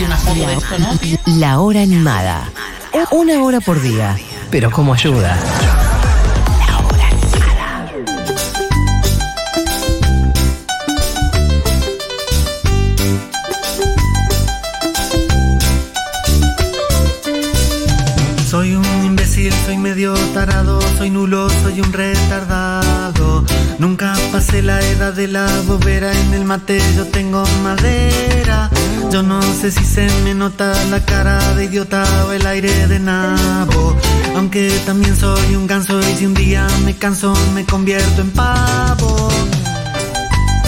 hacer una foto de esto, ¿no? La hora animada. Una hora por día. Pero como ayuda. Soy un imbécil, soy medio tarado, soy nulo, soy un retardado. Nunca pasé la edad de la bobera, en el mate yo tengo madera. Yo no sé si se me nota la cara de idiota o el aire de nabo. Aunque también soy un ganso y si un día me canso me convierto en pavo.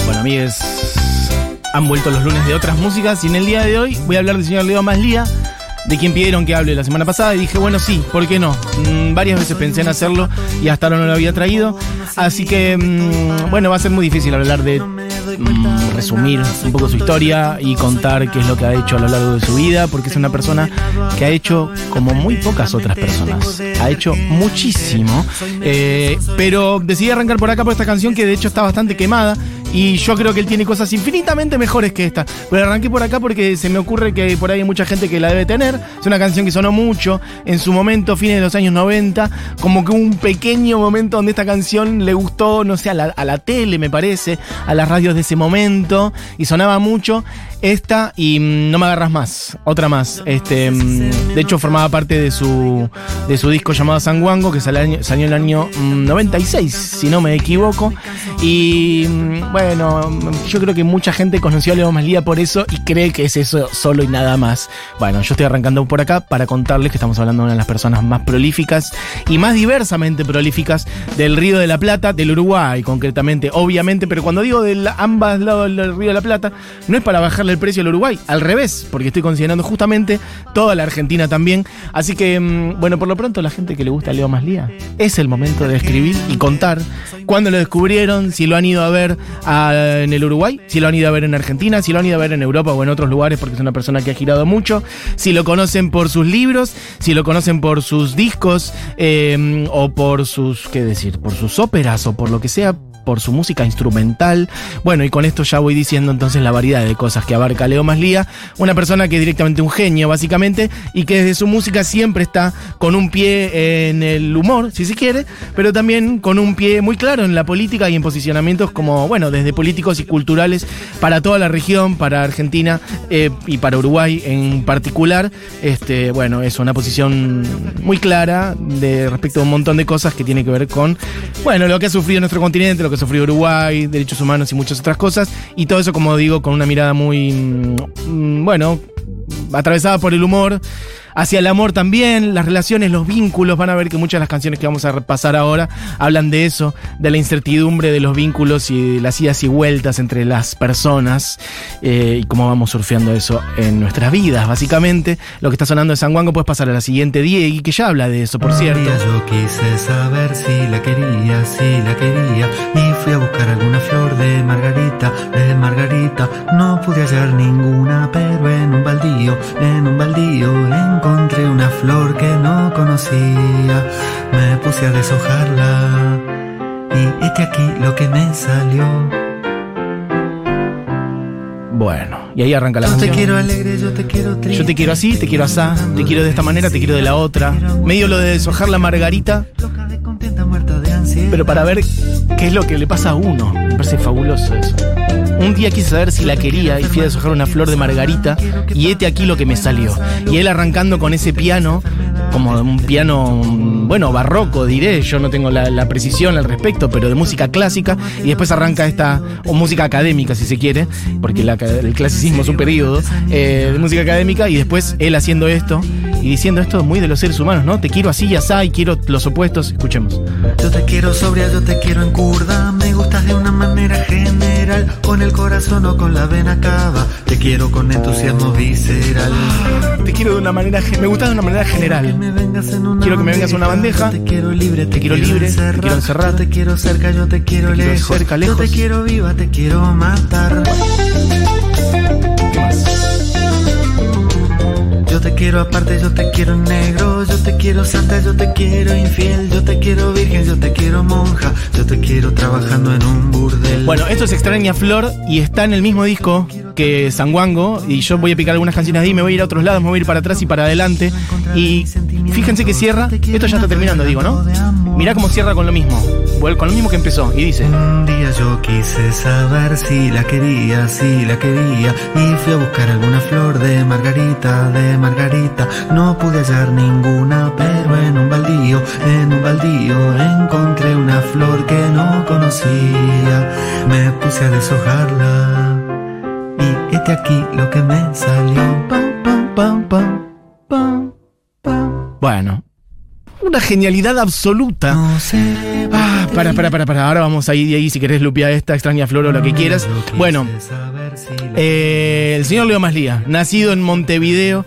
Bueno, amigues, han vuelto los lunes de otras músicas y en el día de hoy voy a hablar del señor Leo Maslía, de quien pidieron que hable la semana pasada y dije, bueno, sí, ¿por qué no? Mm, varias veces pensé en hacerlo y hasta ahora no lo había traído. Así que, mm, bueno, va a ser muy difícil hablar de mm, resumir un poco su historia y contar qué es lo que ha hecho a lo largo de su vida, porque es una persona que ha hecho como muy pocas otras personas. Ha hecho muchísimo. Eh, pero decidí arrancar por acá por esta canción que de hecho está bastante quemada. Y yo creo que él tiene cosas infinitamente mejores que esta. Pero arranqué por acá porque se me ocurre que por ahí hay mucha gente que la debe tener. Es una canción que sonó mucho en su momento, fines de los años 90. Como que un pequeño momento donde esta canción le gustó, no sé, a la, a la tele, me parece, a las radios de ese momento. Y sonaba mucho. Esta y mm, No me agarras más, otra más. Este, mm, de hecho, formaba parte de su, de su disco llamado San Juango, que salió, en el año mm, 96, si no me equivoco. Y mm, bueno, mm, yo creo que mucha gente conoció a Leo Maslía por eso y cree que es eso solo y nada más. Bueno, yo estoy arrancando por acá para contarles que estamos hablando de una de las personas más prolíficas y más diversamente prolíficas del Río de la Plata, del Uruguay concretamente, obviamente, pero cuando digo de ambas lados del Río de la Plata, no es para bajarle el precio al Uruguay, al revés, porque estoy considerando justamente toda la Argentina también. Así que, mm, bueno, por lo pronto la gente que le gusta Leo Maslía, es el momento de escribir y contar cuándo lo descubrieron, si lo han ido a ver en el Uruguay, si lo han ido a ver en Argentina, si lo han ido a ver en Europa o en otros lugares, porque es una persona que ha girado mucho, si lo conocen por sus libros, si lo conocen por sus discos eh, o por sus, ¿qué decir? Por sus óperas o por lo que sea por su música instrumental. Bueno, y con esto ya voy diciendo entonces la variedad de cosas que abarca Leo Maslía, una persona que es directamente un genio básicamente y que desde su música siempre está con un pie en el humor, si se quiere, pero también con un pie muy claro en la política y en posicionamientos como, bueno, desde políticos y culturales para toda la región, para Argentina eh, y para Uruguay en particular. Este, bueno, es una posición muy clara de respecto a un montón de cosas que tiene que ver con, bueno, lo que ha sufrido nuestro continente, lo que sufrió Uruguay, derechos humanos y muchas otras cosas. Y todo eso, como digo, con una mirada muy, mm, bueno, atravesada por el humor. Hacia el amor también, las relaciones, los vínculos. Van a ver que muchas de las canciones que vamos a repasar ahora hablan de eso, de la incertidumbre de los vínculos y las idas y vueltas entre las personas eh, y cómo vamos surfeando eso en nuestras vidas, básicamente. Lo que está sonando de San Juan, puedes pasar a la siguiente Diego, que ya habla de eso, por cierto. Yo quise saber si la quería, si la quería Y fui a buscar alguna flor de margarita, de margarita No pude hallar ninguna, pero en un baldío, en un baldío Encontré una flor que no conocía Me puse a deshojarla Y este aquí lo que me salió Bueno, y ahí arranca la Yo te canción. quiero alegre, yo te quiero triste Yo te quiero así, te quiero asá, te quiero de esta manera, te quiero de la otra. Medio lo de deshojar la margarita, pero para ver qué es lo que le pasa a uno. Me parece fabuloso eso. Quise saber si la quería y fui a deshojar una flor de margarita y este aquí lo que me salió. Y él arrancando con ese piano, como un piano, bueno, barroco diré, yo no tengo la, precisión al respecto, pero de música clásica, y después arranca esta, o música académica si se quiere, porque el clasicismo es un periodo, eh, de música académica, y después él haciendo esto y diciendo esto muy de los seres humanos, ¿no? Te quiero así y asá y quiero los opuestos, escuchemos. Yo te quiero sobria, yo te quiero en curda. Me gustas de una manera general, con el corazón o con la vena cava. Te quiero con entusiasmo visceral. Te quiero de una manera, me gusta de una manera Que general. me vengas en una Quiero que me vengas en una bandeja. Yo te quiero libre, te, Te quiero libre, te quiero encerrado. Yo te quiero cerca, yo te quiero Te quiero lejos. cerca, Yo lejos. te quiero viva, te quiero matar. Quiero aparte, yo te quiero negro, yo te quiero santa, yo te quiero infiel, yo te quiero virgen, yo te quiero monja, yo te quiero trabajando en un burdel. Bueno, esto es Extraña Flor y está en el mismo disco que Sanguango, y yo voy a picar algunas canciones ahí, me voy a ir a otros lados, me voy a ir para atrás y para adelante. Y fíjense que cierra, esto ya está terminando, digo, ¿no? Mirá cómo cierra con lo mismo, con lo mismo que empezó, y dice... Un día yo quise saber si la quería, si la quería, y fui a buscar alguna flor de margarita, de margarita. No pude hallar ninguna, pero en un baldío, en un baldío encontré una flor que no conocía. Me puse a deshojarla y este aquí lo que me salió. Pam, pam, pam, pam, pam, pam. Bueno, una genialidad absoluta. No sé. Ah, para, para, para, para. Ahora vamos a ir de ahí si querés lupia esta extraña flor o lo que quieras. Bueno, eh, el señor Leo Maslía, nacido en Montevideo.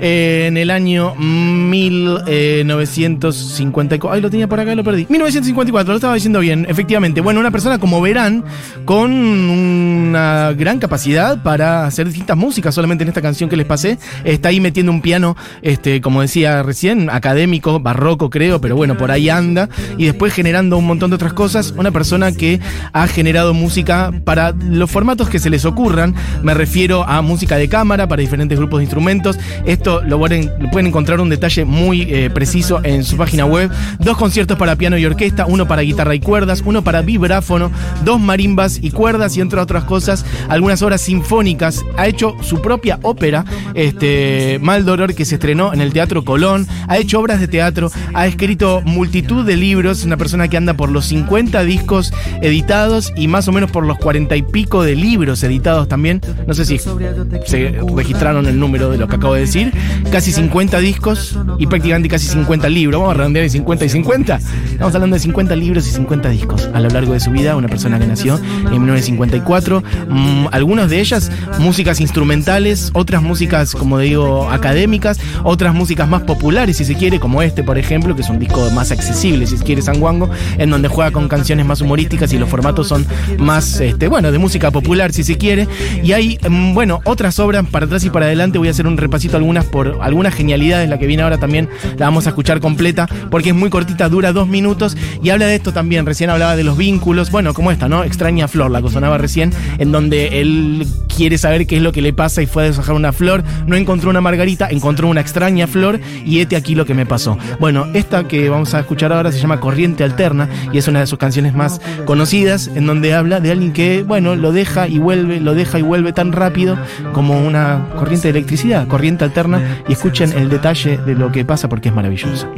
Eh, en el año 1954. Ay, lo tenía por acá, lo perdí. 1954, lo estaba diciendo bien, efectivamente. Bueno, una persona como verán, con una gran capacidad para hacer distintas músicas, solamente en esta canción que les pasé. Está ahí metiendo un piano, este, como decía recién, académico, barroco, creo, pero bueno, por ahí anda. Y después generando un montón de otras cosas. Una persona que ha generado música para los formatos que se les ocurran. Me refiero a música de cámara para diferentes grupos de instrumentos. Esto lo pueden, pueden encontrar un detalle muy eh, preciso en su página web. Dos conciertos para piano y orquesta, uno para guitarra y cuerdas, uno para vibráfono, dos marimbas y cuerdas y entre otras cosas, algunas obras sinfónicas. Ha hecho su propia ópera, este, Mal Dolor, que se estrenó en el Teatro Colón. Ha hecho obras de teatro, ha escrito multitud de libros. Una persona que anda por los 50 discos editados y más o menos por los 40 y pico de libros editados también. No sé si se registraron el número de lo que acabo de decir. Casi 50 discos y prácticamente casi 50 libros. Vamos a redondear en 50 y 50. Estamos hablando de 50 libros y 50 discos a lo largo de su vida. Una persona que nació en 1954. Mm, algunas de ellas músicas instrumentales, otras músicas, como digo, académicas, otras músicas más populares, si se quiere, como este, por ejemplo, que es un disco más accesible, si se quiere, Sanguango, en donde juega con canciones más humorísticas y los formatos son más, este, bueno, de música popular, si se quiere. Y hay, mm, bueno, otras obras para atrás y para adelante. Voy a hacer un repasito algunas por algunas genialidades. La que viene ahora también la vamos a escuchar completa porque es muy cortita, dura dos minutos y habla de esto también. Recién hablaba de los vínculos, bueno, como esta, ¿no? Extraña flor, la que sonaba recién, en donde él quiere saber qué es lo que le pasa y fue a deshojar una flor. No encontró una margarita, encontró una extraña flor y este aquí lo que me pasó. Bueno, esta que vamos a escuchar ahora se llama Corriente Alterna y es una de sus canciones más conocidas, en donde habla de alguien que, bueno, lo deja y vuelve, lo deja y vuelve tan rápido como una corriente de electricidad, corriente alterna, y escuchen el detalle de lo que pasa porque es maravilloso.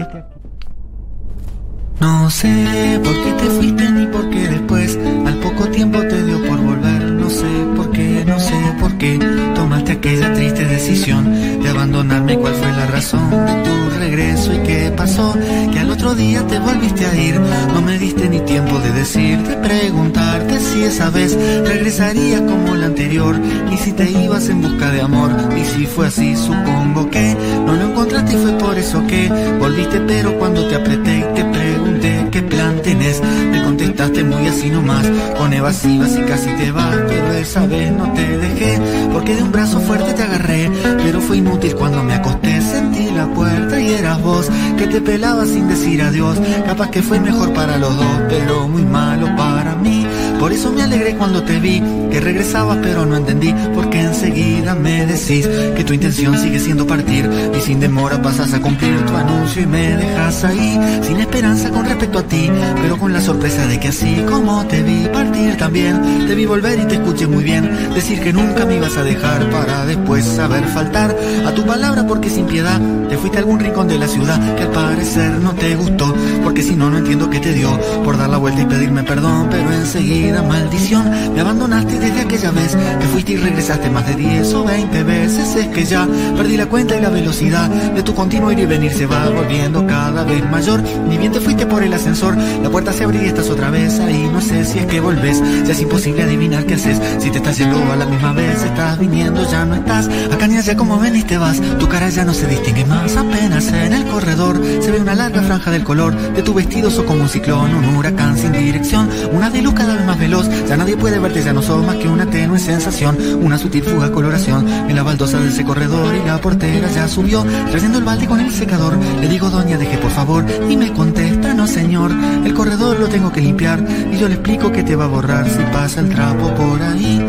No sé por qué te fuiste ni ¿Cuál fue la razón de tu regreso y qué pasó? Que al otro día te volviste a ir. No me diste ni tiempo de decirte, preguntarte si esa vez regresarías como la anterior y si te ibas en busca de amor. Y si fue así, supongo que no lo encontraste y fue por eso que volviste. Pero cuando te apreté y te pregunté qué plan tenés, me contestaste muy así nomás, con evasivas y casi te vas. Pero esa vez no te dejé, porque de un brazo fuerte te agarré. Pero fue inútil cuando me acosté, la puerta y eras vos que te pelabas sin decir adiós. Capaz que fue mejor para los dos, pero muy malo para mí. Por eso me alegré cuando te vi, que regresabas pero no entendí, porque enseguida me decís que tu intención sigue siendo partir y sin demora pasas a cumplir tu anuncio y me dejas ahí, sin esperanza con respecto a ti, pero con la sorpresa de que así como te vi partir también, te vi volver y te escuché muy bien, decir que nunca me ibas a dejar para después saber faltar a tu palabra porque sin piedad te fuiste a algún rincón de la ciudad que al parecer no te gustó, porque si no, no entiendo qué te dio por dar la vuelta y pedirme perdón, pero enseguida maldición. Me abandonaste desde aquella vez que fuiste y regresaste más de 10 o 20 veces, es que ya perdí la cuenta y la velocidad de tu continuo ir y venir. Se va volviendo cada vez mayor, ni bien te fuiste por el ascensor, la puerta se abre y estás otra vez ahí, no sé si es que volvés, ya es imposible adivinar qué haces, si te estás yendo a la misma vez, estás viniendo, ya no estás, acá ni allá como ven y te vas, tu cara ya no se distingue más, apenas en el corredor se ve una larga franja del color de tu vestido, sos como un ciclón, un huracán sin dirección, una de luz cada vez más veloz, ya nadie puede verte, ya no sos más que una tenue sensación, una sutil fuga coloración en la baldosa de ese corredor y la portera ya subió, trayendo el balde con el secador, le digo doña deje por favor y me contesta no señor, el corredor lo tengo que limpiar y yo le explico que te va a borrar si pasa el trapo por ahí,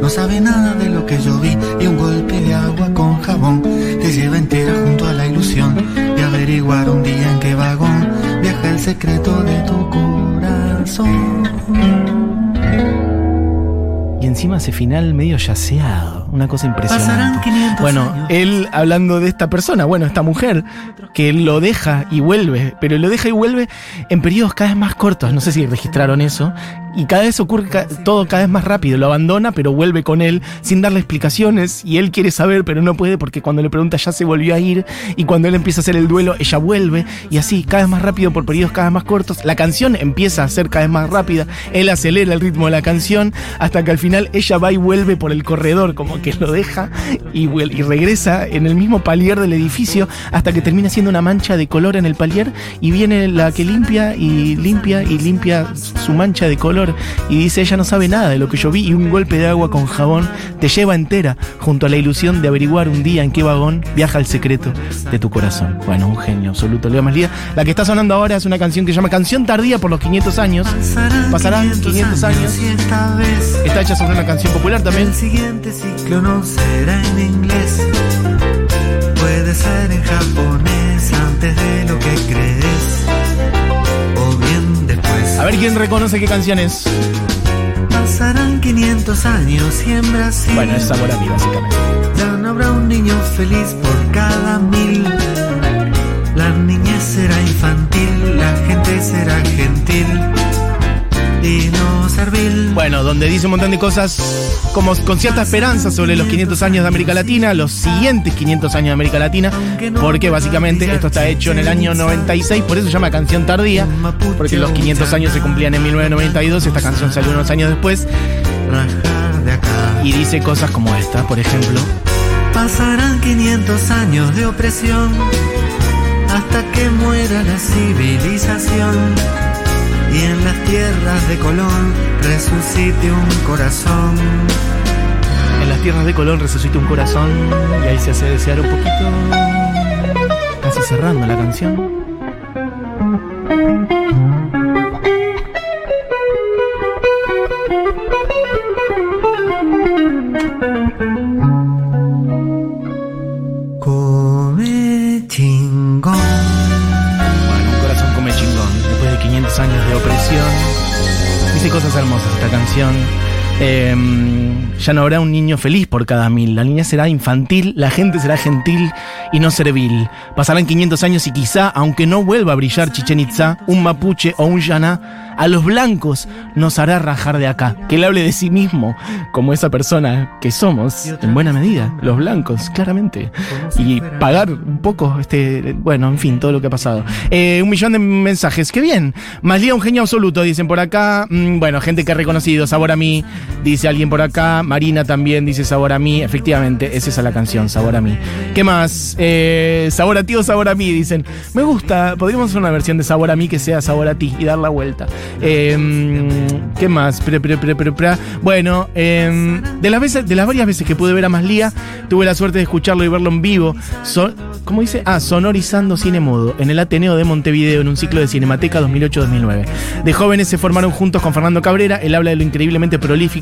no sabe nada de lo que yo vi. Y un golpe de agua con jabón te lleva entera junto a la ilusión de averiguar un día en qué vagón viaja el secreto de tu corazón. Y encima ese final medio yaceado, una cosa Pasarán impresionante. 500 Bueno, años. él hablando de esta persona, bueno, esta mujer, que lo deja y vuelve, pero lo deja y vuelve en periodos cada vez más cortos, no sé si registraron eso, y cada vez ocurre ca- todo cada vez más rápido, lo abandona, pero vuelve con él sin darle explicaciones, y él quiere saber, pero no puede porque cuando le pregunta ya se volvió a ir, y cuando él empieza a hacer el duelo, ella vuelve, y así, cada vez más rápido por periodos cada vez más cortos, la canción empieza a ser cada vez más rápida, él acelera el ritmo de la canción, hasta que al final ella va y vuelve por el corredor, como que lo deja y, y regresa en el mismo palier del edificio hasta que termina siendo una mancha de color en el palier y viene la que limpia y limpia y limpia su mancha de color y dice ella no sabe nada de lo que yo vi y un golpe de agua con jabón te lleva entera junto a la ilusión de averiguar un día en qué vagón viaja el secreto de tu corazón. Bueno, un genio absoluto, Leo Maslía. La que está sonando ahora es una canción que se llama Canción Tardía por los 500 años. Pasarán 500 años. Está hecha sobre una canción popular también. el siguiente ciclo no será en inglés. Puede ser en japonés antes de lo que crees. O bien después. A ver quién reconoce qué canción es. Pasarán 500 años y en Brasil Bueno, es sabor a mí, básicamente. ya no habrá un niño feliz por cada mil. La niñez será infantil, la gente será gentil servil. Bueno, donde dice un montón de cosas como con cierta esperanza sobre los 500 años de América Latina, los siguientes 500 años de América Latina, porque básicamente esto está hecho en el año 96, por eso se llama Canción Tardía, porque los 500 años se cumplían en 1992, esta canción salió unos años después, y dice cosas como esta, por ejemplo. Pasarán 500 años de opresión hasta que muera la civilización y en las tierras de Colón resucite un corazón. En las tierras de Colón resucita un corazón y ahí se hace desear un poquito, casi cerrando la canción. De opresión. Dice cosas hermosas esta canción. Em, ya no habrá un niño feliz por cada mil. La niña será infantil, la gente será gentil y no servil. Pasarán 500 años y quizá, aunque no vuelva a brillar Chichen Itza, un mapuche o un yaná, a los blancos nos hará rajar de acá. Que él hable de sí mismo como esa persona que somos, en buena medida, los blancos, claramente. Y pagar un poco, este, bueno, en fin, todo lo que ha pasado. Eh, un millón de mensajes, qué bien. Maslía, un genio absoluto, dicen por acá. Mm, bueno, gente que ha reconocido, Sabor a mí, dice alguien por acá. Marina también dice Sabor a mí. Efectivamente, es esa la canción, Sabor a mí. ¿Qué más? Eh, sabor a ti o Sabor a mí, dicen. Me gusta, podríamos hacer una versión de Sabor a mí que sea Sabor a ti y dar la vuelta. Eh, ¿Qué más? Bueno, eh, de, las veces, de las varias veces que pude ver a Maslía, tuve la suerte de escucharlo y verlo en vivo. So- ¿Cómo dice? Ah, sonorizando cine mudo en el Ateneo de Montevideo en un ciclo de Cinemateca 2008-2009. De jóvenes se formaron juntos con Fernando Cabrera. Él habla de lo increíblemente prolífico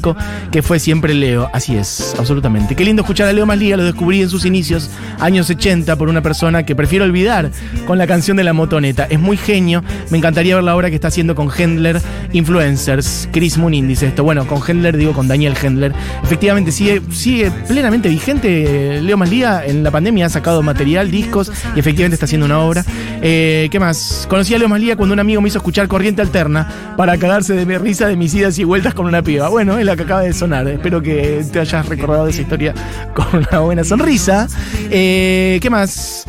que fue siempre Leo. Así es, absolutamente. Qué lindo escuchar a Leo Maslía. Lo descubrí en sus inicios, años 80, por una persona que prefiero olvidar con la canción de la motoneta. Es muy genio. Me encantaría ver la obra que está haciendo con Hendler Influencers. Chris Munin dice esto. Bueno, con Hendler digo con Daniel Hendler. Efectivamente, sigue, sigue plenamente vigente. eh, Leo Maslía en la pandemia ha sacado material, discos y efectivamente está haciendo una obra. Eh, ¿Qué más? Conocí a Leo Maslía cuando un amigo me hizo escuchar Corriente Alterna para cagarse de mi risa de mis idas y vueltas con una piba. Bueno, la que acaba de sonar. Espero que te hayas recordado esa historia con una buena sonrisa. Eh, ¿Qué más?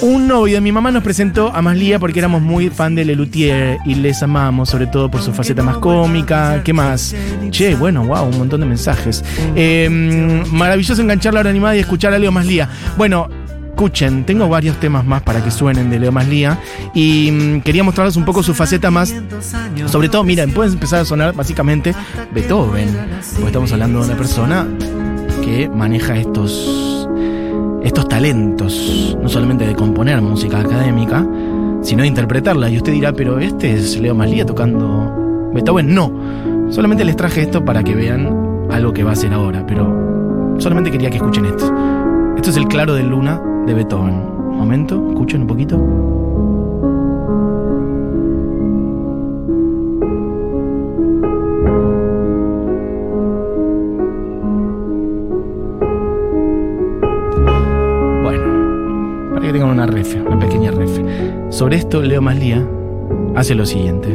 Un novio de mi mamá nos presentó a Maslía porque éramos muy fan de Lelutier y les amamos, sobre todo por su faceta más cómica. ¿Qué más? Che, bueno, wow, un montón de mensajes. Eh, maravilloso enganchar la animada y escuchar a Leo Maslía. Bueno, escuchen, tengo varios temas más para que suenen de Leo Maslía y mm, quería mostrarles un poco su faceta más. Sobre todo, miren, pueden empezar a sonar básicamente Beethoven, porque estamos hablando de una persona que maneja estos estos talentos, no solamente de componer música académica, sino de interpretarla. Y usted dirá, pero este es Leo Maslía tocando Beethoven. No, solamente les traje esto para que vean algo que va a hacer ahora, pero solamente quería que escuchen esto. Esto es el claro de luna de Beethoven. Momento, escuchen un poquito. Bueno, para que tengan una refe, una pequeña refe. Sobre esto, Leo Maslía hace lo siguiente.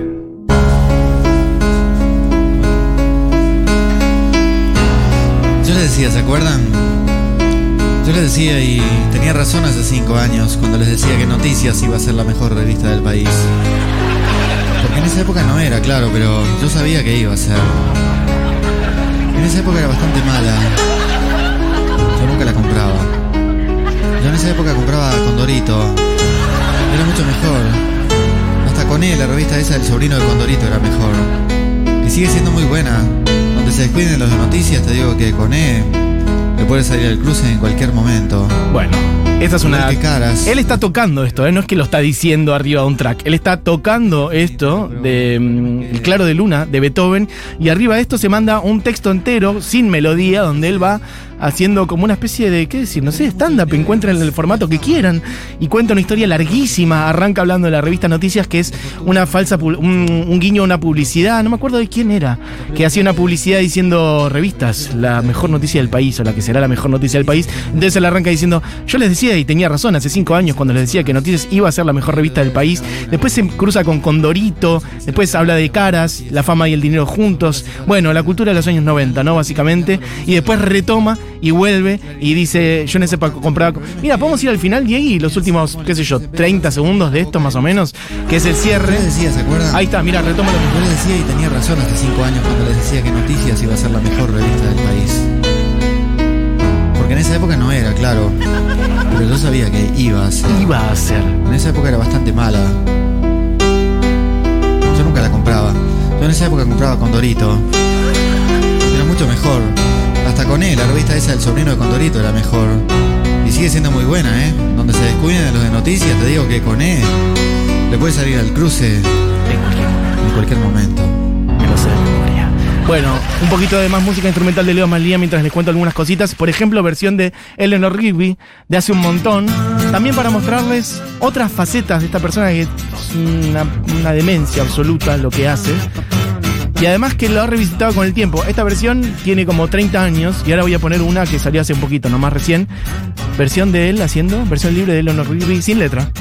Yo les decía, ¿se acuerdan? Yo les decía y tenía razón hace cinco años cuando les decía que Noticias iba a ser la mejor revista del país. Porque en esa época no era, claro, pero yo sabía que iba a ser. En esa época era bastante mala. Yo nunca la compraba. Yo en esa época compraba Condorito. Era mucho mejor. Hasta con él, la revista esa del sobrino de Condorito era mejor. Y sigue siendo muy buena. Donde se descuiden los de noticias, te digo que con él puede salir al cruce en cualquier momento. Bueno, esta es una. Qué caras. Él está tocando esto, ¿eh? no es que lo está diciendo arriba de un track. Él está tocando esto de mm, El Claro de Luna de Beethoven y arriba de esto se manda un texto entero sin melodía donde él va haciendo como una especie de, ¿qué decir? No sé, stand-up, encuentren el formato que quieran y cuenta una historia larguísima. Arranca hablando de la revista Noticias, que es una falsa, un guiño a una publicidad, no me acuerdo de quién era, que hacía una publicidad diciendo revistas, la mejor noticia del país o la que será la mejor noticia del país. Entonces él arranca diciendo, yo les decía y tenía razón hace cinco años cuando les decía que Noticias iba a ser la mejor revista del país. Después se cruza con Condorito, después habla de caras, la fama y el dinero juntos. Bueno, la cultura de los años 90, ¿no? Básicamente. Y después retoma y vuelve y dice, yo en ese época compraba... Mira, podemos ir al final, Diego, y los últimos, qué sé yo, 30 segundos de esto más o menos, que es el cierre. decía, ¿se acuerdan? Ahí está, mira, retoma lo mismo. Yo les decía y tenía razón hace cinco años cuando les decía que Noticias iba a ser la mejor revista del país. Porque en esa época no era, claro. Pero yo sabía que iba a ser. Iba a ser. En esa época era bastante mala. Yo nunca la compraba. Yo en esa época compraba Condorito. Era mucho mejor. Hasta con él, la revista esa del sobrino de Condorito era mejor. Y sigue siendo muy buena, ¿eh? Donde se descuiden de los de noticias, te digo que con él le puede salir al cruce En cualquier momento. Bueno, un poquito de más música instrumental de Leo Malía mientras les cuento algunas cositas. Por ejemplo, versión de Eleanor Rigby de hace un montón. También para mostrarles otras facetas de esta persona que es una demencia absoluta lo que hace. Y además que lo ha revisitado con el tiempo. Esta versión tiene como 30 años y ahora voy a poner una que salió hace un poquito, nomás recién. Versión de él haciendo, versión libre de Eleanor Rigby sin letra.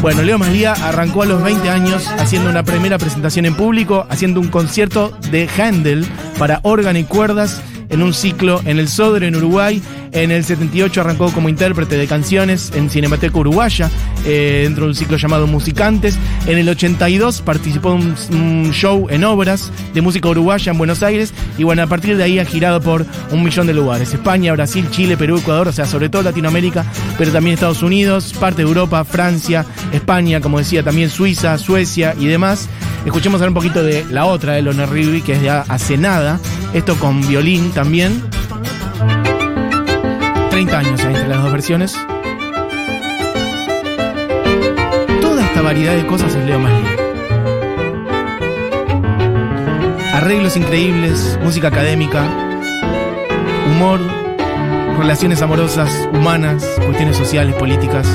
Bueno, Leo Maslía arrancó a los 20 años haciendo una primera presentación en público, haciendo un concierto de Handel para órgano y cuerdas en un ciclo en el Sodre, en Uruguay. En el 78 arrancó como intérprete de canciones en Cinemateca Uruguaya, eh, dentro de un ciclo llamado Musicantes. En el 82 participó en un, show en obras de música uruguaya en Buenos Aires. Y bueno, a partir de ahí ha girado por un millón de lugares. España, Brasil, Chile, Perú, Ecuador, o sea, sobre todo Latinoamérica, pero también Estados Unidos, parte de Europa, Francia, España, como decía, también Suiza, Suecia y demás. Escuchemos ahora un poquito de la otra, de Rigby, que es de hace nada. Esto con violín también. 30 años entre las dos versiones. Toda esta variedad de cosas es Leo Maslía. Arreglos increíbles, música académica, humor, relaciones amorosas, humanas, cuestiones sociales, políticas.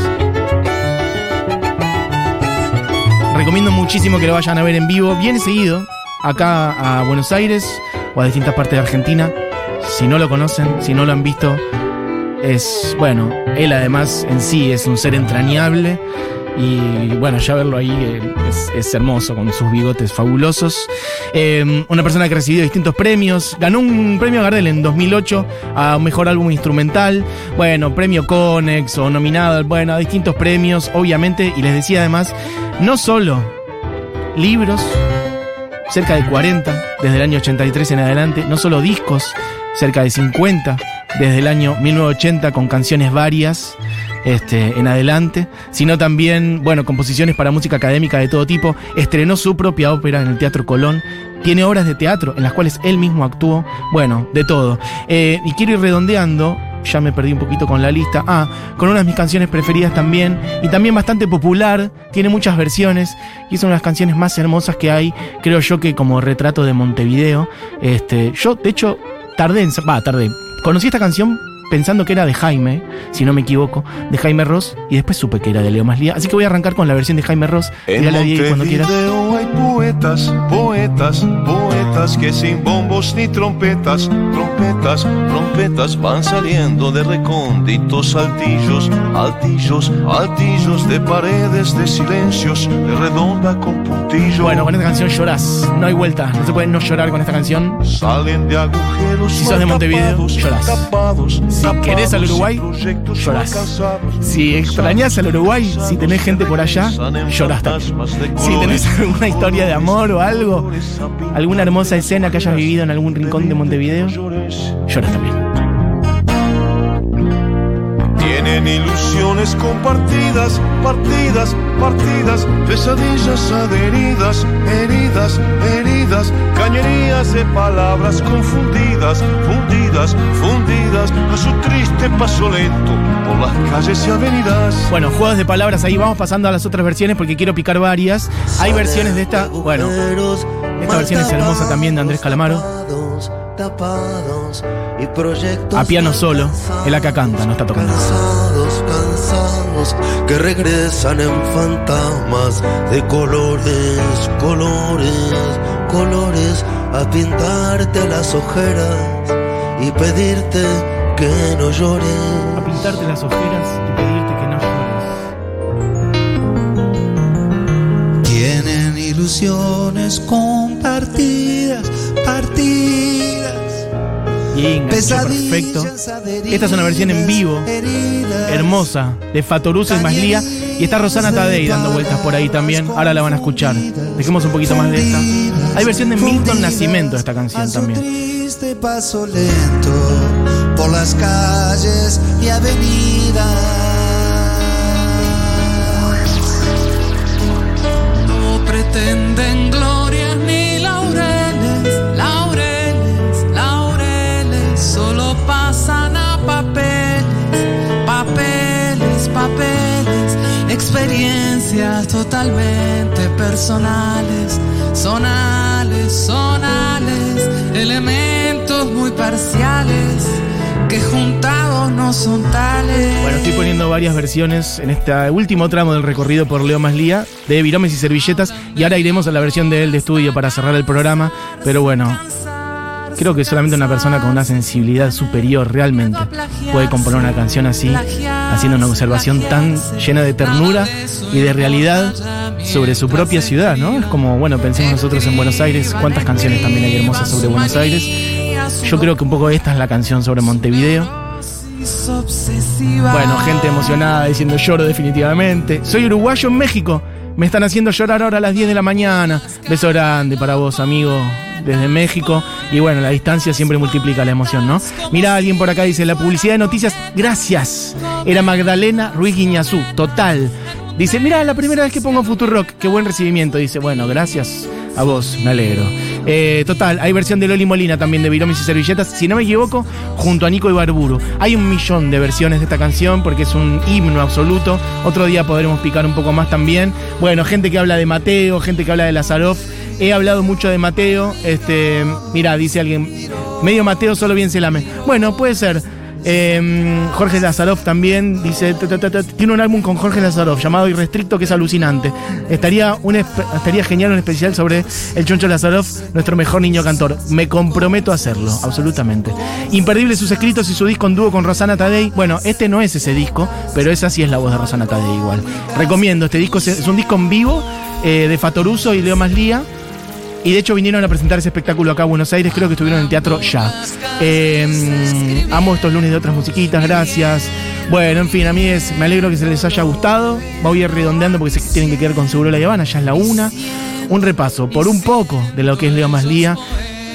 Recomiendo muchísimo que lo vayan a ver en vivo, bien seguido, acá a Buenos Aires o a distintas partes de Argentina. Si no lo conocen, si no lo han visto, es, bueno, él además en sí es un ser entrañable. Y bueno, ya verlo ahí eh, es, hermoso, con sus bigotes fabulosos. Eh, una persona que recibió distintos premios. Ganó un premio Gardel en 2008 a Mejor Álbum Instrumental. Bueno, premio Conex o nominado, bueno, a distintos premios, obviamente. Y les decía además, no solo libros, cerca de 40 desde el año 83 en adelante, no solo discos, cerca de 50 desde el año 1980 con canciones varias este, en adelante, sino también, bueno, composiciones para música académica de todo tipo. Estrenó su propia ópera en el Teatro Colón. Tiene obras de teatro en las cuales él mismo actuó. Bueno, de todo. Eh, y quiero ir redondeando. ya me perdí un poquito con la lista. Ah, con una de mis canciones preferidas también, y también bastante popular, tiene muchas versiones, y es una de las canciones más hermosas que hay, creo yo que como retrato de Montevideo. Este, yo, de hecho, tardé en... Va, tardé. Conocí esta canción pensando que era de Jaime, si no me equivoco, de Jaime Ross, y después supe que era de Leo Maslía. Así que voy a arrancar con la versión de Jaime Ross. En Tírala, Diego, cuando quieras. Montevideo hay poetas, poetas, poetas que sin bombos ni trompetas, trompetas, trompetas van saliendo de recónditos altillos, altillos, altillos de paredes de silencios, de redonda con puntillo. Bueno, con esta canción llorás. No hay vuelta. No se puede no llorar con esta canción. Salen de agujeros Si sos de Montevideo, tapados, Si querés al Uruguay, llorás. Si extrañas al Uruguay, si tenés gente por allá, llorás también. Si tenés alguna historia de amor o algo, alguna hermosa escena que hayas vivido en algún rincón de Montevideo, lloras también. Tienen ilusiones compartidas, partidas, partidas, pesadillas adheridas, heridas, heridas, cañerías de palabras confundidas, fundidas, fundidas a su triste paso lento por las calles y avenidas. Bueno, juegos de palabras ahí, vamos pasando a las otras versiones porque quiero picar varias. Hay versiones de esta, bueno, esta versión es hermosa también de Andrés Calamaro. Tapados y proyectos A piano solo, el acá canta, no está tocando. Cansados, cansados, que regresan en fantasmas de colores, colores, colores, a pintarte las ojeras y pedirte que no A llores. pintarte las ojeras y pedirte que no llores. Tienen ilusiones compartidas, partidas. Y perfecto. Esta es una versión en vivo, hermosa, de Fatoruso y Maslía. Y está Rosana Tadei dando vueltas por ahí también. Ahora la van a escuchar. Dejemos un poquito más de esta. Hay versión de Milton Nacimiento de esta canción también. Triste paso lento por las calles y avenidas. Totalmente personales, sonales, sonales, elementos muy parciales que juntados no son tales. Bueno, estoy poniendo varias versiones en este último tramo del recorrido por Leo Maslía de Viromes y Servilletas. Y ahora iremos a la versión de él de estudio para cerrar el programa. Pero bueno, creo que solamente una persona con una sensibilidad superior realmente puede componer una canción así, haciendo una observación tan llena de ternura y de realidad sobre su propia ciudad, ¿no? Es como, bueno, pensemos nosotros en Buenos Aires, cuántas canciones también hay hermosas sobre Buenos Aires. Yo creo que un poco esta es la canción sobre Montevideo. Bueno, gente emocionada diciendo lloro definitivamente. Soy uruguayo en México. Me están haciendo llorar ahora a las 10 de la mañana. Beso grande para vos, amigo, desde México. Y bueno, la distancia siempre multiplica la emoción, ¿no? Mira, alguien por acá dice, la publicidad de noticias, gracias. Era Magdalena Ruiz Guiñazú, total. Dice, mira, la primera vez que pongo Futurock, qué buen recibimiento. Dice, bueno, gracias a vos, me alegro. Eh, total, hay versión de Loli Molina también de Viromis y Servilletas, si no me equivoco, junto a Nico Ibarburu. Hay un millón de versiones de esta canción porque es un himno absoluto. Otro día podremos picar un poco más también. Bueno, gente que habla de Mateo, gente que habla de Lazaroff. He hablado mucho de Mateo. Este, mira, dice alguien, medio Mateo solo bien se lame. Bueno, puede ser. Eh, Jorge Lazaroff también dice, tiene un álbum con Jorge Lazaroff llamado Irrestricto que es alucinante. Estaría, un, estaría genial un especial sobre el Choncho Lazaroff, nuestro mejor niño cantor. Me comprometo a hacerlo, absolutamente. Imperdible sus escritos y su disco en dúo con Rosana Tadei. Bueno, este no es ese disco, pero esa sí es la voz de Rosana Tadei igual. Recomiendo, este disco es un disco en vivo eh, de Fatoruso y Leo Maslía. Y de hecho vinieron a presentar ese espectáculo acá a Buenos Aires, creo que estuvieron en el Teatro Ya. Eh, amo estos lunes de otras musiquitas, gracias. Bueno, en fin, a mí es, me alegro que se les haya gustado. Voy a ir redondeando porque se tienen que quedar con Seguro La Habana, ya es la una. Un repaso por un poco de lo que es Leo Maslía.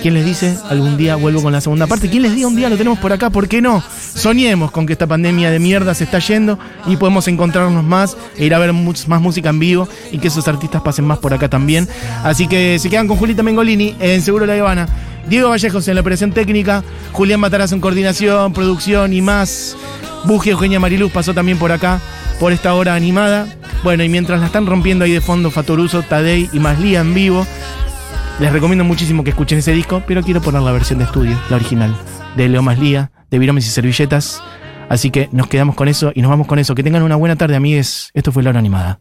¿Quién les dice? Algún día vuelvo con la segunda parte. ¿Quién les diga un día lo tenemos por acá? ¿Por qué no? Soñemos con que esta pandemia de mierda se está yendo y podemos encontrarnos más e ir a ver más música en vivo y que esos artistas pasen más por acá también. Así que se quedan con Julita Mengolini en Seguro La Habana. Diego Vallejos en la operación técnica, Julián Matarazzo en coordinación, producción y más. Buji Eugenia Mariluz pasó también por acá, por esta hora animada. Bueno, y mientras la están rompiendo ahí de fondo Fatoruso, Tadei y Maslía en vivo, les recomiendo muchísimo que escuchen ese disco, pero quiero poner la versión de estudio, la original, de Leo Maslía, de Viromes y Servilletas. Así que nos quedamos con eso y nos vamos con eso. Que tengan una buena tarde, amigues. Esto fue La Hora Animada.